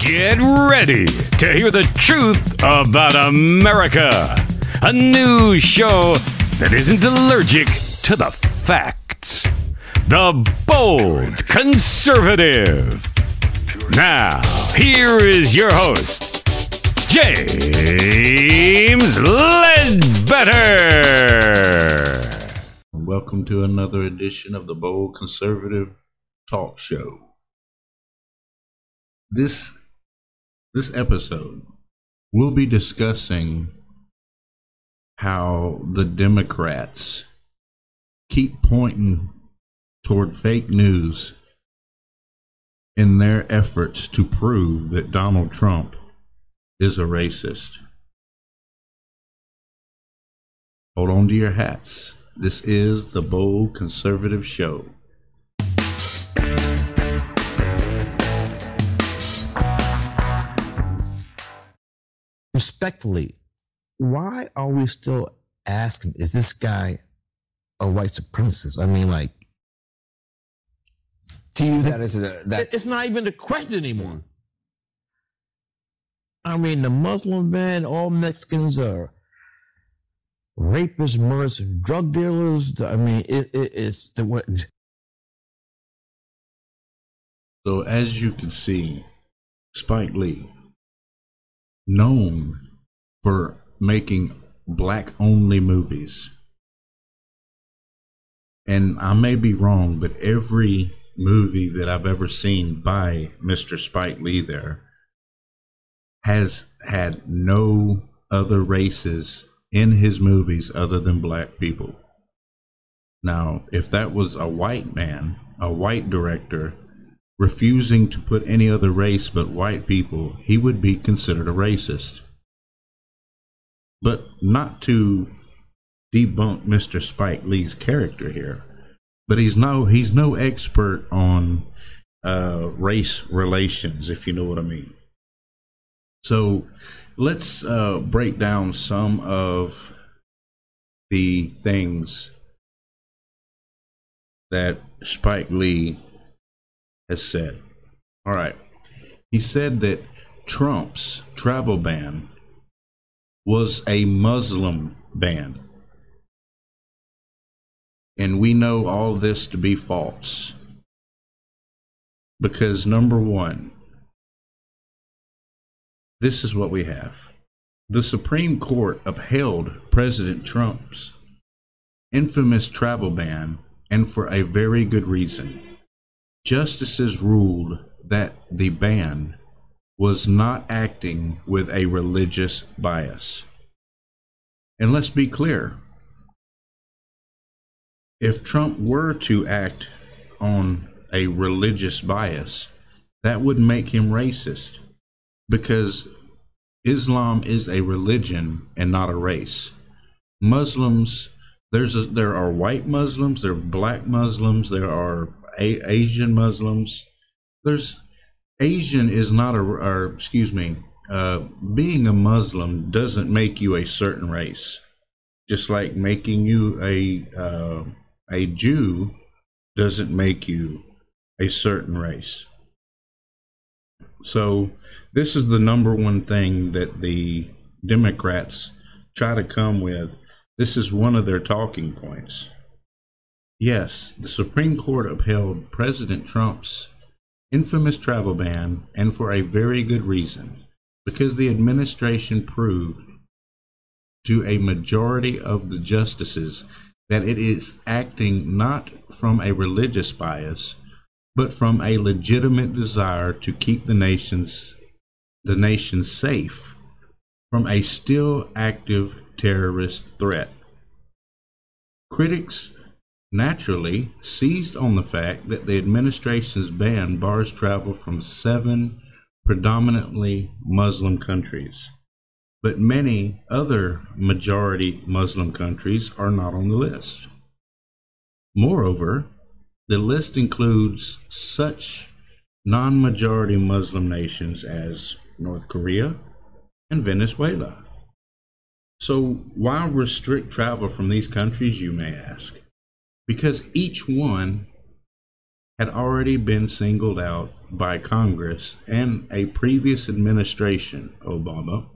Get ready to hear the truth about America. A news show that isn't allergic to the facts. The Bold Conservative. Now, here is your host, James Ledbetter. Welcome to another edition of the Bold Conservative Talk Show. This this episode we'll be discussing how the Democrats keep pointing toward fake news in their efforts to prove that Donald Trump is a racist. Hold on to your hats. This is the Bold Conservative Show. Respectfully, why are we still asking, is this guy a white supremacist? I mean, like, to you that is a, that it's not even a question anymore. I mean, the Muslim ban, all Mexicans are rapists, murderers, drug dealers. I mean, it, it, it's the what. So, as you can see, Spike Lee, known for making black only movies. And I may be wrong, but every movie that I've ever seen by Mr. Spike Lee there has had no other races in his movies other than black people. Now, if that was a white man, a white director, refusing to put any other race but white people, he would be considered a racist. But not to debunk Mr. Spike Lee's character here, but he's no he's no expert on uh, race relations, if you know what I mean. So let's uh, break down some of the things that Spike Lee has said. All right. He said that Trump's travel ban was a Muslim ban. And we know all this to be false. Because, number one, this is what we have. The Supreme Court upheld President Trump's infamous travel ban, and for a very good reason. Justices ruled that the ban was not acting with a religious bias. And let's be clear if Trump were to act on a religious bias, that would make him racist because Islam is a religion and not a race. Muslims, there's a, there are white Muslims, there are black Muslims, there are a- Asian Muslims. There's Asian is not a, or excuse me, uh, being a Muslim doesn't make you a certain race. Just like making you a uh, a Jew doesn't make you a certain race. So this is the number one thing that the Democrats try to come with. This is one of their talking points. Yes, the Supreme Court upheld President Trump's infamous travel ban, and for a very good reason, because the administration proved to a majority of the justices that it is acting not from a religious bias, but from a legitimate desire to keep the nation's the nation safe from a still active terrorist threat. Critics naturally seized on the fact that the administration's ban bars travel from seven predominantly Muslim countries, but many other majority Muslim countries are not on the list. Moreover, the list includes such non majority Muslim nations as North Korea and Venezuela. So, why restrict travel from these countries, you may ask? because each one had already been singled out by Congress and a previous administration, Obama,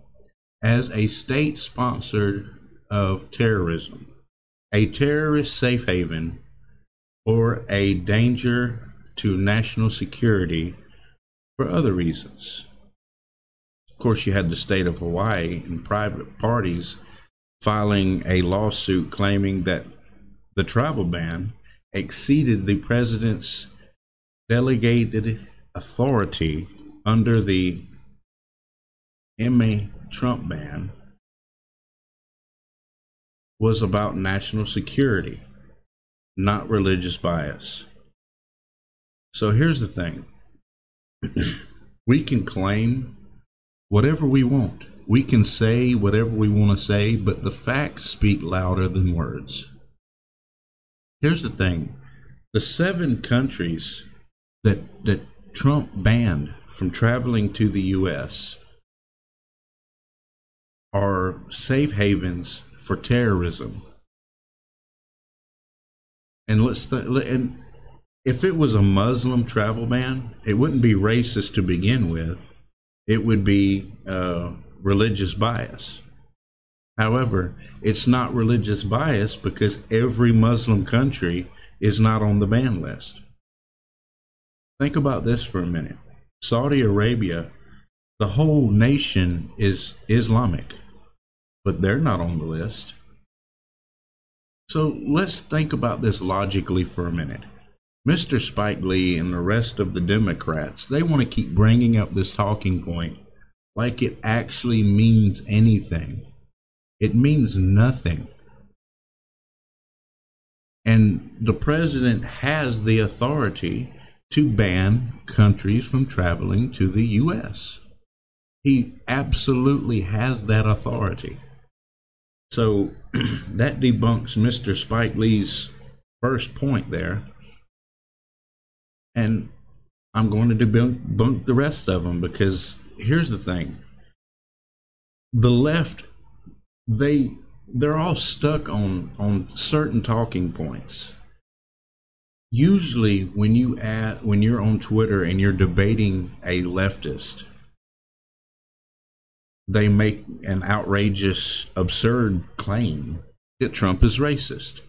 as a state sponsored of terrorism, a terrorist safe haven, or a danger to national security for other reasons. Of course, you had the state of Hawaii and private parties filing a lawsuit claiming that the travel ban exceeded the president's delegated authority under the MA Trump ban was about national security, not religious bias. So here's the thing we can claim whatever we want. We can say whatever we want to say, but the facts speak louder than words. Here's the thing the seven countries that, that Trump banned from traveling to the U.S. are safe havens for terrorism. And let's th- and if it was a Muslim travel ban, it wouldn't be racist to begin with. It would be uh, religious bias. However, it's not religious bias because every Muslim country is not on the ban list. Think about this for a minute. Saudi Arabia, the whole nation is Islamic, but they're not on the list. So let's think about this logically for a minute. Mr. Spike Lee and the rest of the Democrats, they want to keep bringing up this talking point like it actually means anything. It means nothing. And the president has the authority to ban countries from traveling to the U.S. He absolutely has that authority. So that debunks Mr. Spike Lee's first point there. And I'm going to debunk the rest of them because here's the thing. The left they they're all stuck on on certain talking points. Usually when you add when you're on twitter and you're debating a leftist they make an outrageous absurd claim that trump is racist.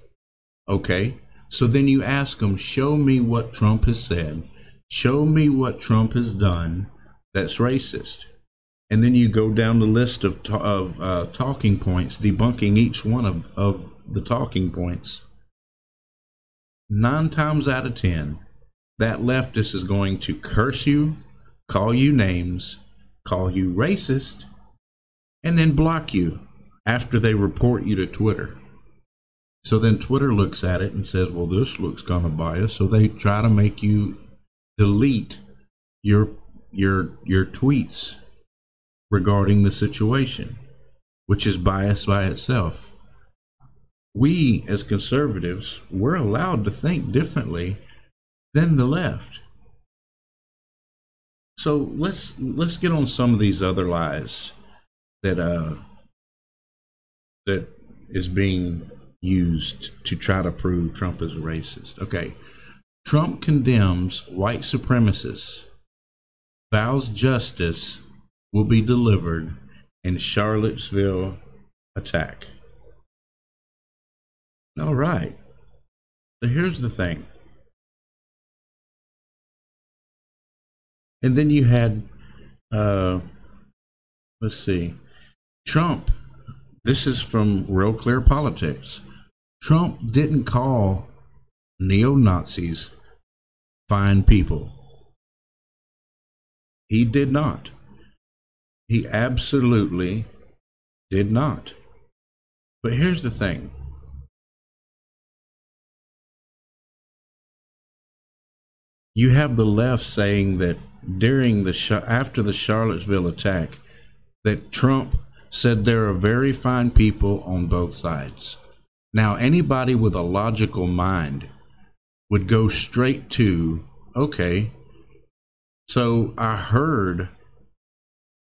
Okay so then you ask them show me what trump has said show me what trump has done that's racist. And then you go down the list of, of uh, talking points, debunking each one of, of the talking points. Nine times out of ten, that leftist is going to curse you, call you names, call you racist, and then block you after they report you to Twitter. So then Twitter looks at it and says, well, this looks kind of biased. So they try to make you delete your your your tweets regarding the situation, which is biased by itself. We as conservatives, we're allowed to think differently than the left. So let's let's get on some of these other lies that uh that is being used to try to prove Trump is a racist. Okay. Trump condemns white supremacists vows justice will be delivered in Charlottesville attack. All right. So here's the thing. And then you had, uh, let's see, Trump. This is from Real Clear Politics. Trump didn't call neo Nazis fine people. He did not. He absolutely did not. But here's the thing. You have the left saying that during the after the Charlottesville attack that Trump said there are very fine people on both sides. Now anybody with a logical mind would go straight to okay, so I heard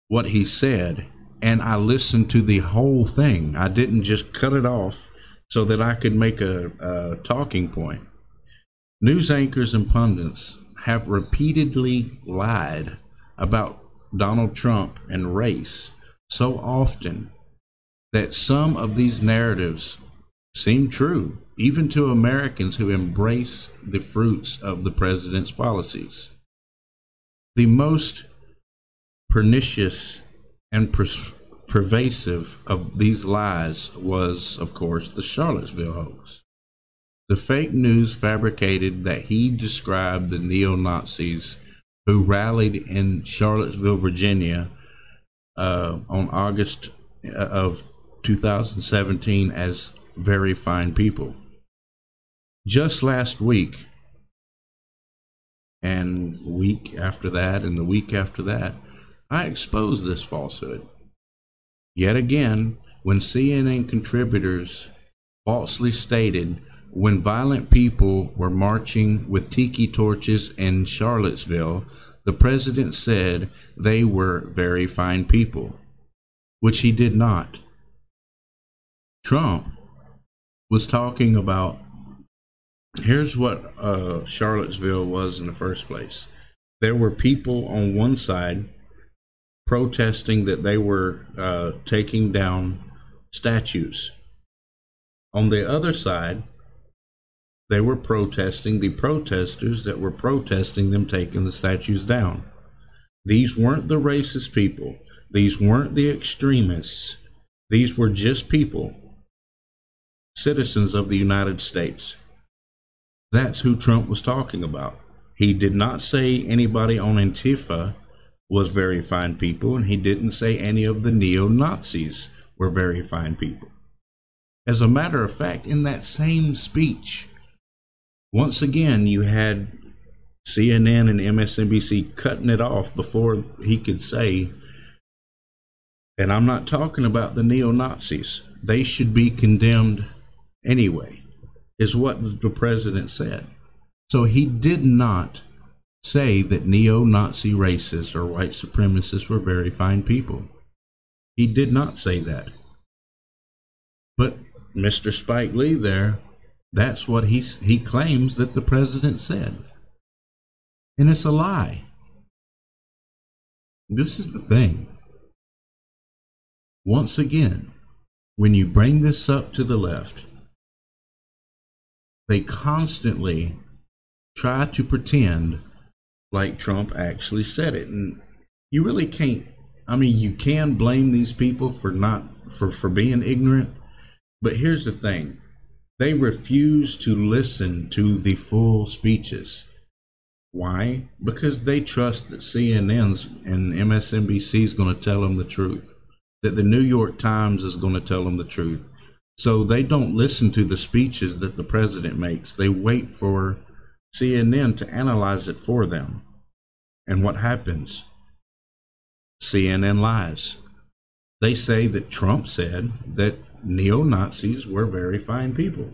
what he said and I listened to the whole thing. I didn't just cut it off so that I could make a, a talking point. News anchors and pundits have repeatedly lied about Donald Trump and race so often that some of these narratives seem true, even to Americans who embrace the fruits of the president's policies. The most pernicious and per- pervasive of these lies was, of course, the Charlottesville hoax. The fake news fabricated that he described the neo Nazis who rallied in Charlottesville, Virginia uh, on August uh, of 2017 as very fine people. Just last week, and week after that, and the week after that, I exposed this falsehood. Yet again, when CNN contributors falsely stated when violent people were marching with tiki torches in Charlottesville, the president said they were very fine people, which he did not. Trump was talking about here's what uh, Charlottesville was in the first place. There were people on one side protesting that they were uh, taking down statues. On the other side, they were protesting the protesters that were protesting them taking the statues down. These weren't the racist people. These weren't the extremists. These were just people, citizens of the United States. That's who Trump was talking about. He did not say anybody on Antifa was very fine people, and he didn't say any of the neo Nazis were very fine people. As a matter of fact, in that same speech, once again, you had CNN and MSNBC cutting it off before he could say, and I'm not talking about the neo Nazis, they should be condemned anyway, is what the president said. So he did not say that neo Nazi racists or white supremacists were very fine people. He did not say that. But Mr. Spike Lee there that's what he, he claims that the president said. And it's a lie. This is the thing. Once again, when you bring this up to the left, they constantly try to pretend like Trump actually said it. And you really can't, I mean, you can blame these people for not, for, for being ignorant. But here's the thing they refuse to listen to the full speeches. Why? Because they trust that CNN's and MSNBC is going to tell them the truth, that the New York Times is going to tell them the truth. So they don't listen to the speeches that the president makes. They wait for CNN to analyze it for them. And what happens? CNN lies. They say that Trump said that neo Nazis were very fine people.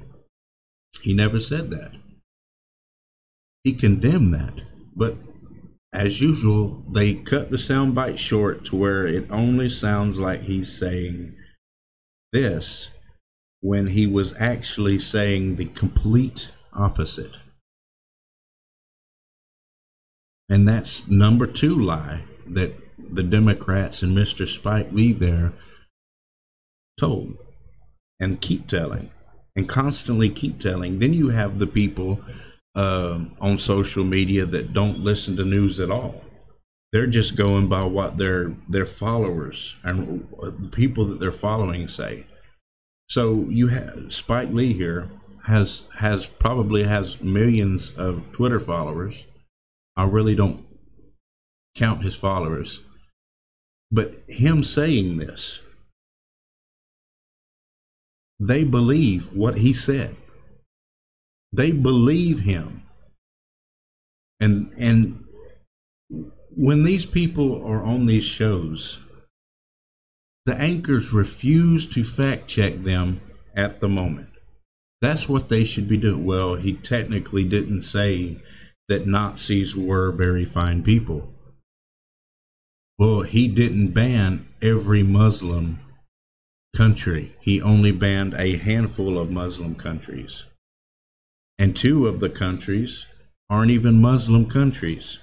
He never said that. He condemned that. But as usual, they cut the soundbite short to where it only sounds like he's saying this when he was actually saying the complete opposite. And that's number two lie that the Democrats and Mr. Spike Lee there told and keep telling and constantly keep telling. Then you have the people uh, on social media that don't listen to news at all. They're just going by what their their followers and the people that they're following say. So you have Spike Lee here has has probably has millions of Twitter followers. I really don't count his followers. But him saying this they believe what he said. They believe him. And and when these people are on these shows, the anchors refuse to fact check them at the moment. That's what they should be doing. Well, he technically didn't say that Nazis were very fine people. Well, he didn't ban every Muslim country. He only banned a handful of Muslim countries. And two of the countries aren't even Muslim countries.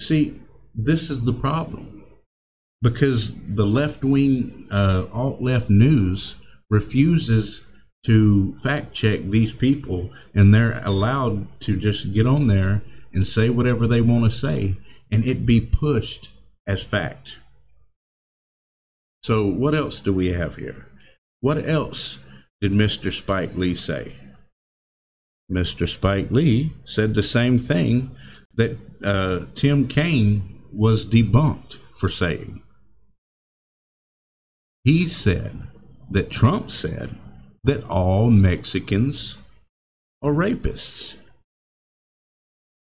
See, this is the problem because the left wing, uh, alt left news refuses to fact check these people and they're allowed to just get on there and say whatever they want to say and it be pushed as fact. So, what else do we have here? What else did Mr. Spike Lee say? Mr. Spike Lee said the same thing that uh, Tim Kaine was debunked for saying. He said that Trump said that all Mexicans are rapists.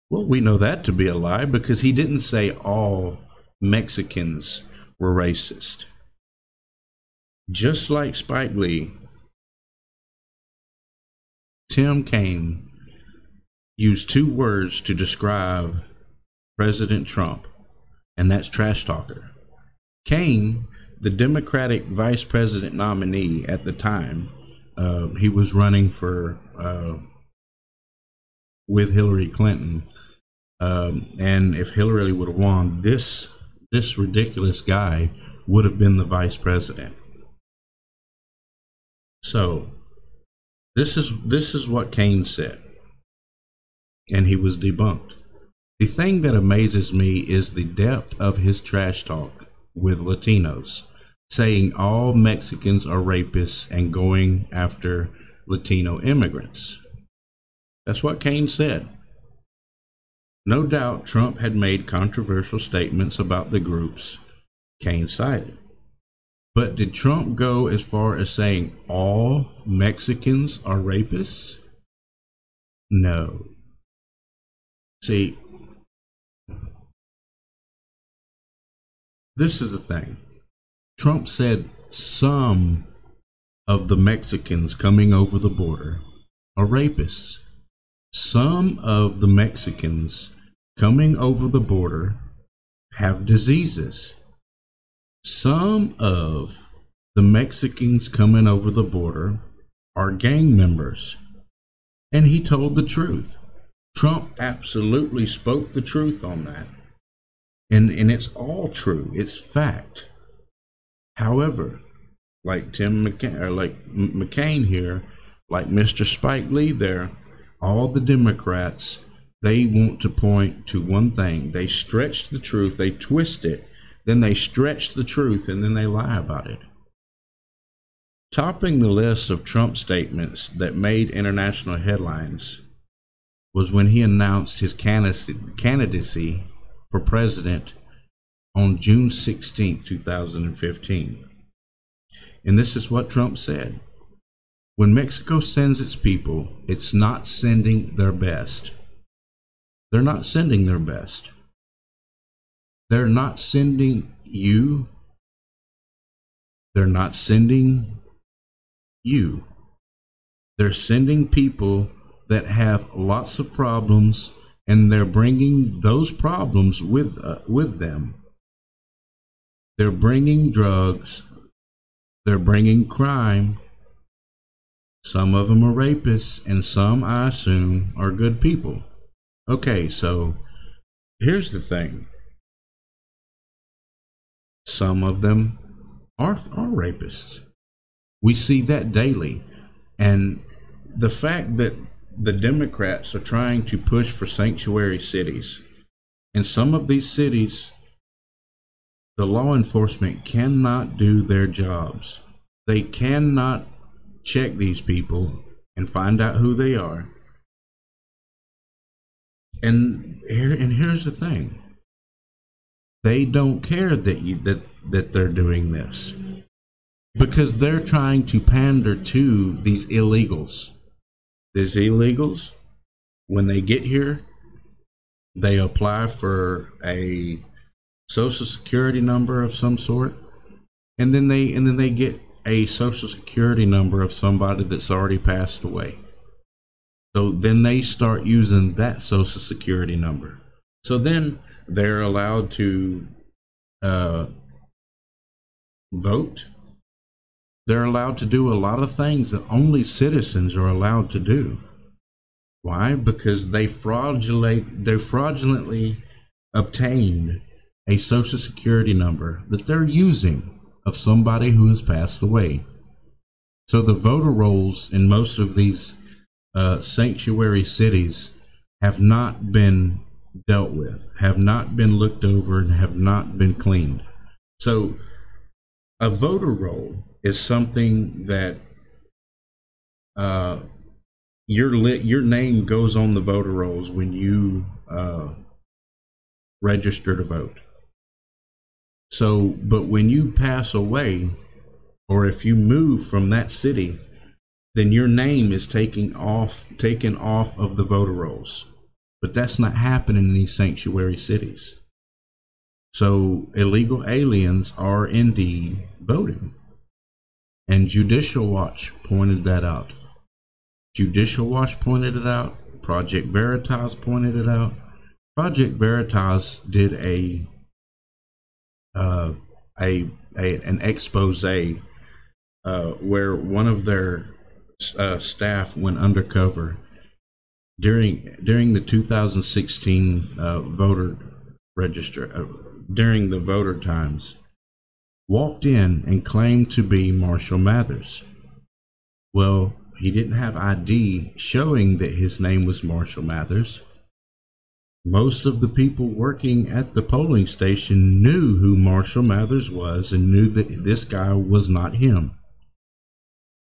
Well, we know that to be a lie because he didn't say all Mexicans were racist. Just like Spike Lee, Tim Kaine used two words to describe President Trump, and that's trash talker. Kaine, the Democratic vice president nominee at the time, uh, he was running for uh, with Hillary Clinton, um, and if Hillary would have won, this this ridiculous guy would have been the vice president. So, this is this is what Kaine said, and he was debunked. The thing that amazes me is the depth of his trash talk with Latinos saying all Mexicans are rapists and going after Latino immigrants. That's what Kaine said. No doubt Trump had made controversial statements about the groups Kaine cited. But did Trump go as far as saying all Mexicans are rapists? No. See, this is the thing. Trump said some of the Mexicans coming over the border are rapists. Some of the Mexicans coming over the border have diseases. Some of the Mexicans coming over the border are gang members. And he told the truth. Trump absolutely spoke the truth on that. And, and it's all true, it's fact. However, like Tim McCain, or like McCain here, like Mr. Spike Lee there, all the Democrats, they want to point to one thing. They stretch the truth, they twist it, then they stretch the truth, and then they lie about it. Topping the list of Trump statements that made international headlines was when he announced his candidacy for president on June 16, 2015. And this is what Trump said When Mexico sends its people, it's not sending their best. They're not sending their best. They're not sending you. They're not sending you. They're sending people that have lots of problems and they're bringing those problems with uh, with them they're bringing drugs. They're bringing crime. Some of them are rapists, and some, I assume, are good people. Okay, so here's the thing some of them are, are rapists. We see that daily. And the fact that the Democrats are trying to push for sanctuary cities, and some of these cities the law enforcement cannot do their jobs. They cannot check these people and find out who they are. And here and here's the thing. They don't care that you that that they're doing this. Because they're trying to pander to these illegals. These illegals, when they get here, they apply for a social security number of some sort and then they and then they get a social security number of somebody that's already passed away so then they start using that social security number so then they're allowed to uh, vote They're allowed to do a lot of things that only citizens are allowed to do. Why? Because they fraudulate they fraudulently obtained a social security number that they're using of somebody who has passed away. So the voter rolls in most of these uh, sanctuary cities have not been dealt with, have not been looked over, and have not been cleaned. So a voter roll is something that uh, your lit, your name goes on the voter rolls when you uh, register to vote. So, but when you pass away, or if you move from that city, then your name is taken off taken off of the voter rolls. But that's not happening in these sanctuary cities. So illegal aliens are indeed voting. And Judicial Watch pointed that out. Judicial Watch pointed it out. Project Veritas pointed it out. Project Veritas did a uh, a, a an expose uh, where one of their uh, staff went undercover during during the 2016 uh, voter register uh, during the voter times walked in and claimed to be Marshall Mathers. Well, he didn't have ID showing that his name was Marshall Mathers. Most of the people working at the polling station knew who Marshall Mathers was and knew that this guy was not him.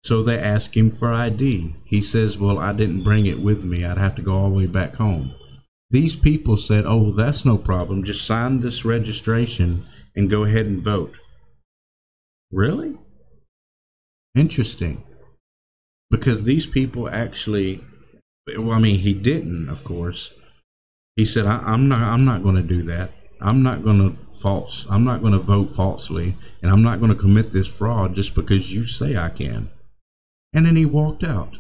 So they asked him for ID. He says, Well, I didn't bring it with me. I'd have to go all the way back home. These people said, Oh, that's no problem. Just sign this registration and go ahead and vote. Really? Interesting. Because these people actually, well, I mean, he didn't, of course. He said, I, am not, I'm not going to do that. I'm not going to false. I'm not going to vote falsely, and I'm not going to commit this fraud just because you say I can. And then he walked out.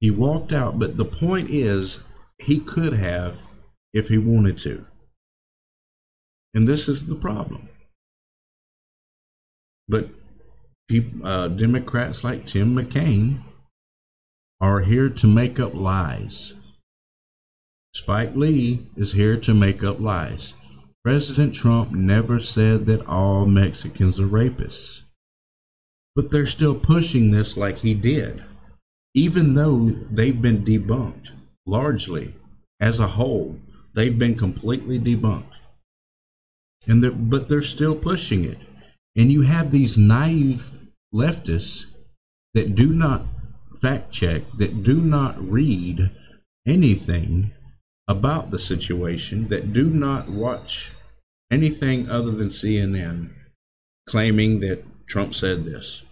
He walked out, but the point is, he could have if he wanted to. And this is the problem. But people, uh, Democrats like Tim McCain are here to make up lies. Spike Lee is here to make up lies. President Trump never said that all Mexicans are rapists. But they're still pushing this like he did, even though they've been debunked largely as a whole. They've been completely debunked. And they're, but they're still pushing it. And you have these naive leftists that do not fact check, that do not read anything about the situation, that do not watch anything other than CNN, claiming that Trump said this.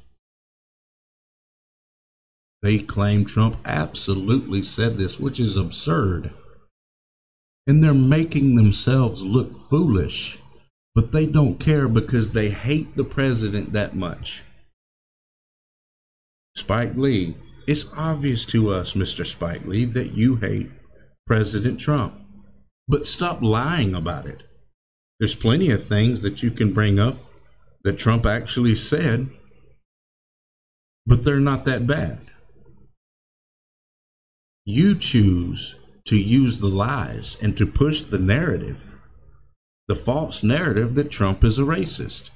They claim Trump absolutely said this, which is absurd. And they're making themselves look foolish, but they don't care because they hate the president that much. Spike Lee, it's obvious to us, Mr. Spike Lee, that you hate President Trump. But stop lying about it. There's plenty of things that you can bring up that Trump actually said, but they're not that bad. You choose to use the lies and to push the narrative, the false narrative that Trump is a racist.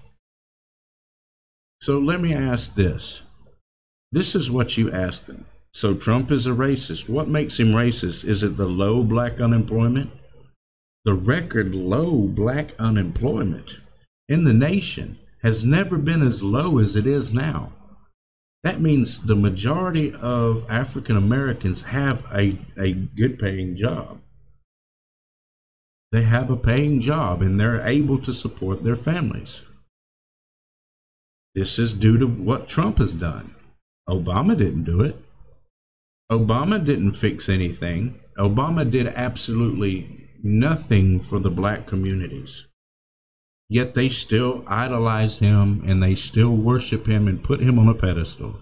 So let me ask this. This is what you asked them. So Trump is a racist. What makes him racist? Is it the low black unemployment? The record low black unemployment in the nation has never been as low as it is now. That means the majority of African Americans have a, a good paying job. They have a paying job and they're able to support their families. This is due to what Trump has done. Obama didn't do it. Obama didn't fix anything. Obama did absolutely nothing for the black communities. Yet they still idolize him and they still worship him and put him on a pedestal.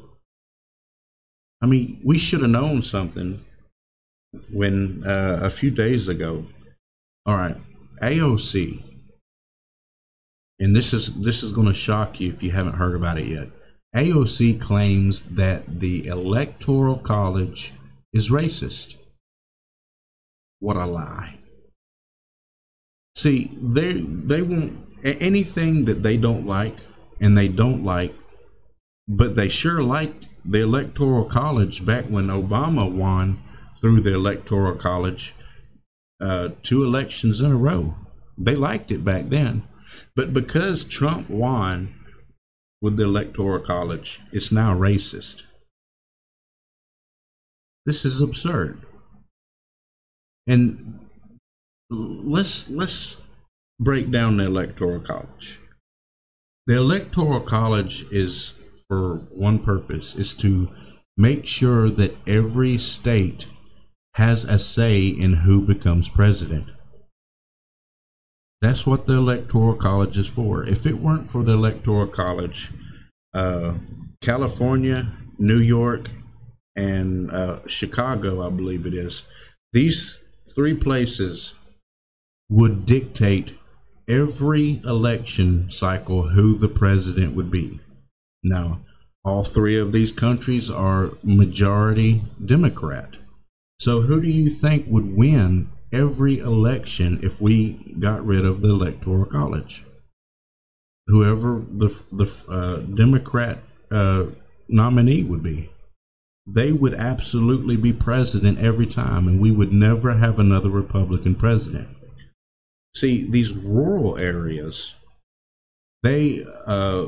I mean, we should have known something when uh, a few days ago. All right, AOC, and this is this is going to shock you if you haven't heard about it yet. AOC claims that the Electoral College is racist. What a lie. See, they they won't anything that they don't like and they don't like, but they sure liked the Electoral College back when Obama won through the Electoral College uh, two elections in a row. They liked it back then. But because Trump won with the Electoral College, it's now racist. This is absurd. And let's let's break down the Electoral College. The Electoral College is for one purpose is to make sure that every state has a say in who becomes president. That's what the Electoral College is for. If it weren't for the Electoral College, uh, California, New York, and uh, Chicago, I believe it is, these three places would dictate every election cycle who the president would be. Now, all three of these countries are majority Democrat. So, who do you think would win every election if we got rid of the Electoral College? Whoever the the uh, Democrat uh, nominee would be, they would absolutely be president every time, and we would never have another Republican president. See, these rural areas, they uh,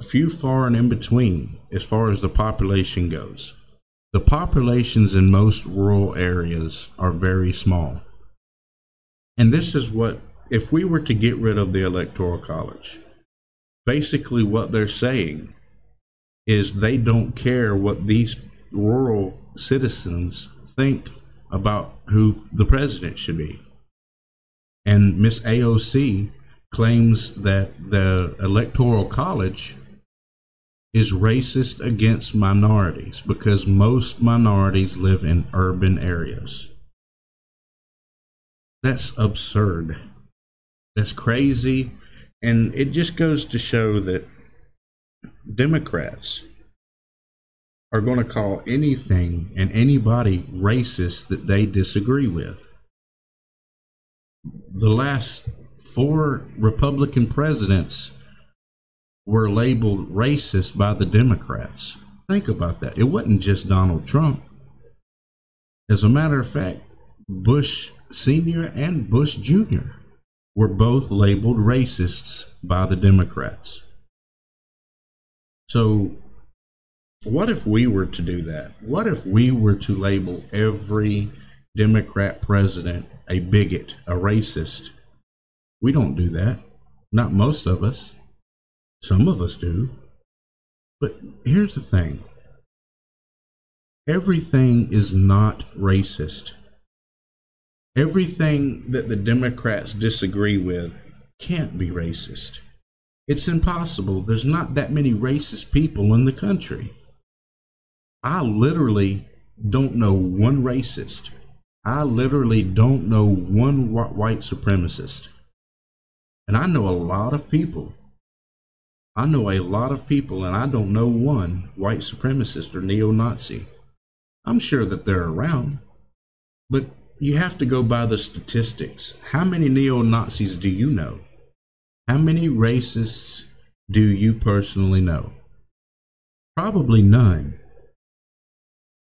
few far and in between as far as the population goes the populations in most rural areas are very small. And this is what, if we were to get rid of the Electoral College, basically what they're saying is they don't care what these rural citizens think about who the president should be. And Miss AOC claims that the Electoral College is racist against minorities because most minorities live in urban areas. That's absurd. That's crazy. And it just goes to show that Democrats are going to call anything and anybody racist that they disagree with. The last four Republican presidents were labeled racist by the Democrats. Think about that. It wasn't just Donald Trump. As a matter of fact, Bush Sr. and Bush Jr. were both labeled racists by the Democrats. So, what if we were to do that? What if we were to label every Democrat president a bigot, a racist? We don't do that. Not most of us. Some of us do. But here's the thing everything is not racist. Everything that the Democrats disagree with can't be racist. It's impossible. There's not that many racist people in the country. I literally don't know one racist. I literally don't know one white supremacist. And I know a lot of people I know a lot of people, and I don't know one white supremacist or neo Nazi. I'm sure that they're around, but you have to go by the statistics. How many neo Nazis do you know? How many racists do you personally know? Probably none.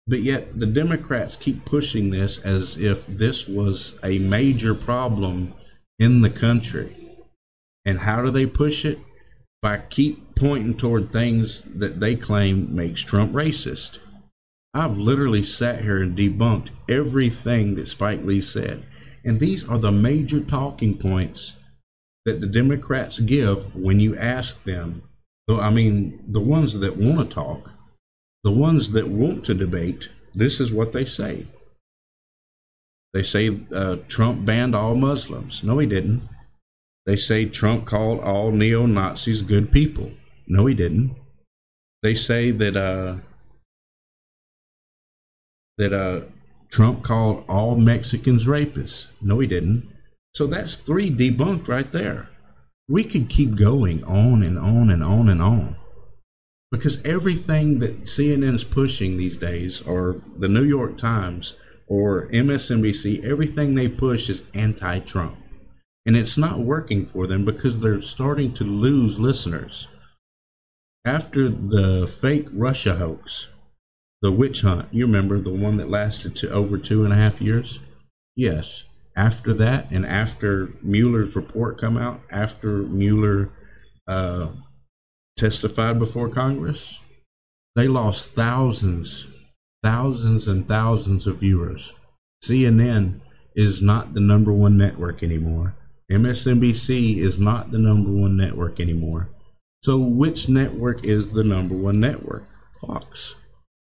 But yet, the Democrats keep pushing this as if this was a major problem in the country. And how do they push it? By keep pointing toward things that they claim makes Trump racist. I've literally sat here and debunked everything that Spike Lee said. And these are the major talking points that the Democrats give when you ask them. Though I mean, the ones that want to talk, the ones that want to debate, this is what they say. They say uh, Trump banned all Muslims. No, he didn't. They say Trump called all neo Nazis good people. No, he didn't. They say that uh, that uh, Trump called all Mexicans rapists. No, he didn't. So that's three debunked right there. We could keep going on and on and on and on. Because everything that CNN's pushing these days, or the New York Times, or MSNBC, everything they push is anti Trump. And it's not working for them because they're starting to lose listeners. After the fake Russia hoax, the witch hunt, you remember the one that lasted to over two and a half years? Yes. After that, and after Mueller's report come out, after Mueller uh, testified before Congress, they lost thousands, thousands and thousands of viewers. CNN is not the number one network anymore. MSNBC is not the number one network anymore. So, which network is the number one network? Fox.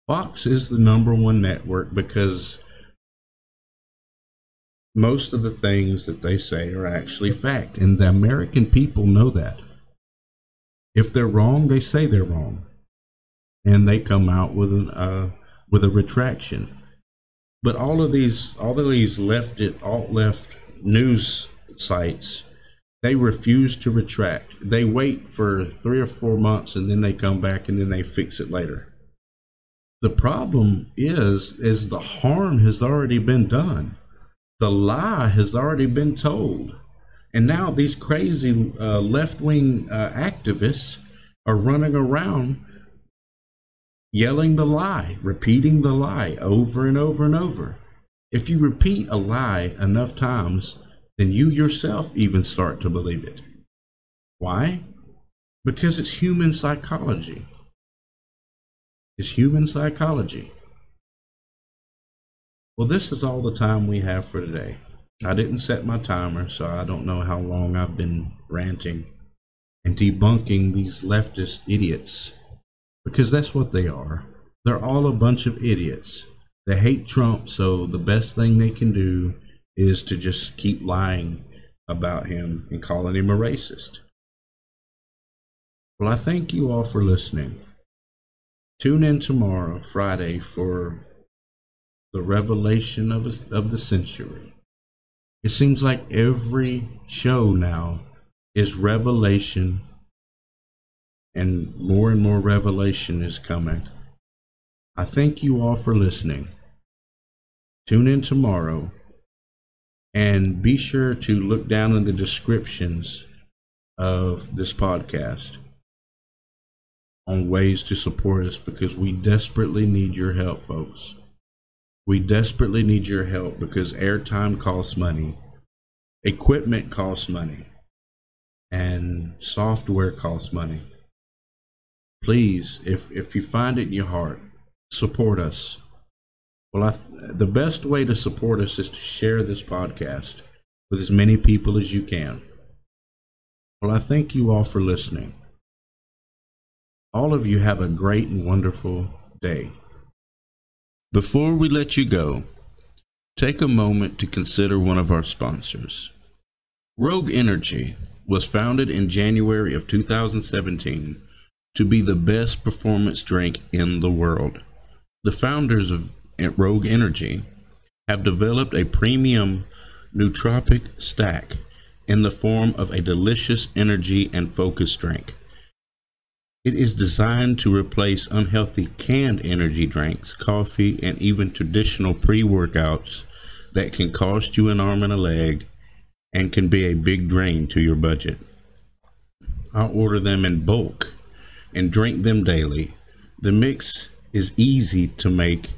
Fox is the number one network because most of the things that they say are actually fact, and the American people know that. If they're wrong, they say they're wrong, and they come out with an uh, with a retraction. But all of these, all of these left it alt left news sites, they refuse to retract. They wait for three or four months and then they come back and then they fix it later. The problem is, is the harm has already been done. The lie has already been told. And now these crazy uh, left wing uh, activists are running around yelling the lie, repeating the lie over and over and over. If you repeat a lie enough times, then you yourself even start to believe it. Why? Because it's human psychology. It's human psychology. Well, this is all the time we have for today. I didn't set my timer, so I don't know how long I've been ranting and debunking these leftist idiots because that's what they are. They're all a bunch of idiots. They hate Trump, so the best thing they can do is to just keep lying about him and calling him a racist. Well, I thank you all for listening. Tune in tomorrow, Friday, for the revelation of, a, of the century. It seems like every show now is revelation, and more and more revelation is coming. I thank you all for listening. Tune in tomorrow and be sure to look down in the descriptions of this podcast on ways to support us because we desperately need your help, folks. We desperately need your help because airtime costs money, equipment costs money, and software costs money. Please, if, if you find it in your heart, support us well, th- the best way to support us is to share this podcast with as many people as you can. Well, I thank you all for listening. All of you have a great and wonderful day. Before we let you go, take a moment to consider one of our sponsors. Rogue Energy was founded in January of 2017 to be the best performance drink in the world. The founders of Rogue Energy have developed a premium nootropic stack in the form of a delicious energy and focus drink. It is designed to replace unhealthy canned energy drinks, coffee, and even traditional pre workouts that can cost you an arm and a leg and can be a big drain to your budget. I'll order them in bulk and drink them daily. The mix is easy to make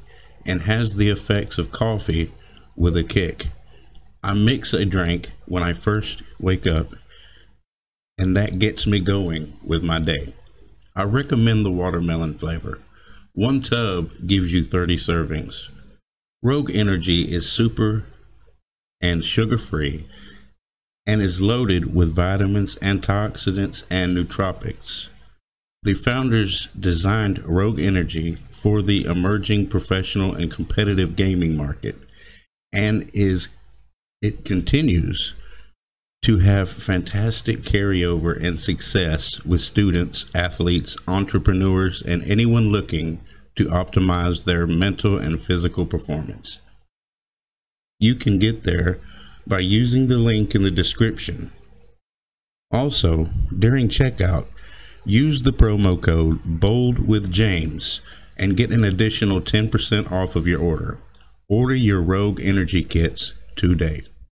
and has the effects of coffee with a kick. I mix a drink when I first wake up, and that gets me going with my day. I recommend the watermelon flavor. One tub gives you 30 servings. Rogue Energy is super and sugar free and is loaded with vitamins, antioxidants, and nootropics. The founders designed Rogue Energy for the emerging professional and competitive gaming market and is it continues to have fantastic carryover and success with students, athletes, entrepreneurs, and anyone looking to optimize their mental and physical performance. You can get there by using the link in the description. Also, during checkout, Use the promo code BOLD with James and get an additional 10% off of your order. Order your Rogue Energy kits today.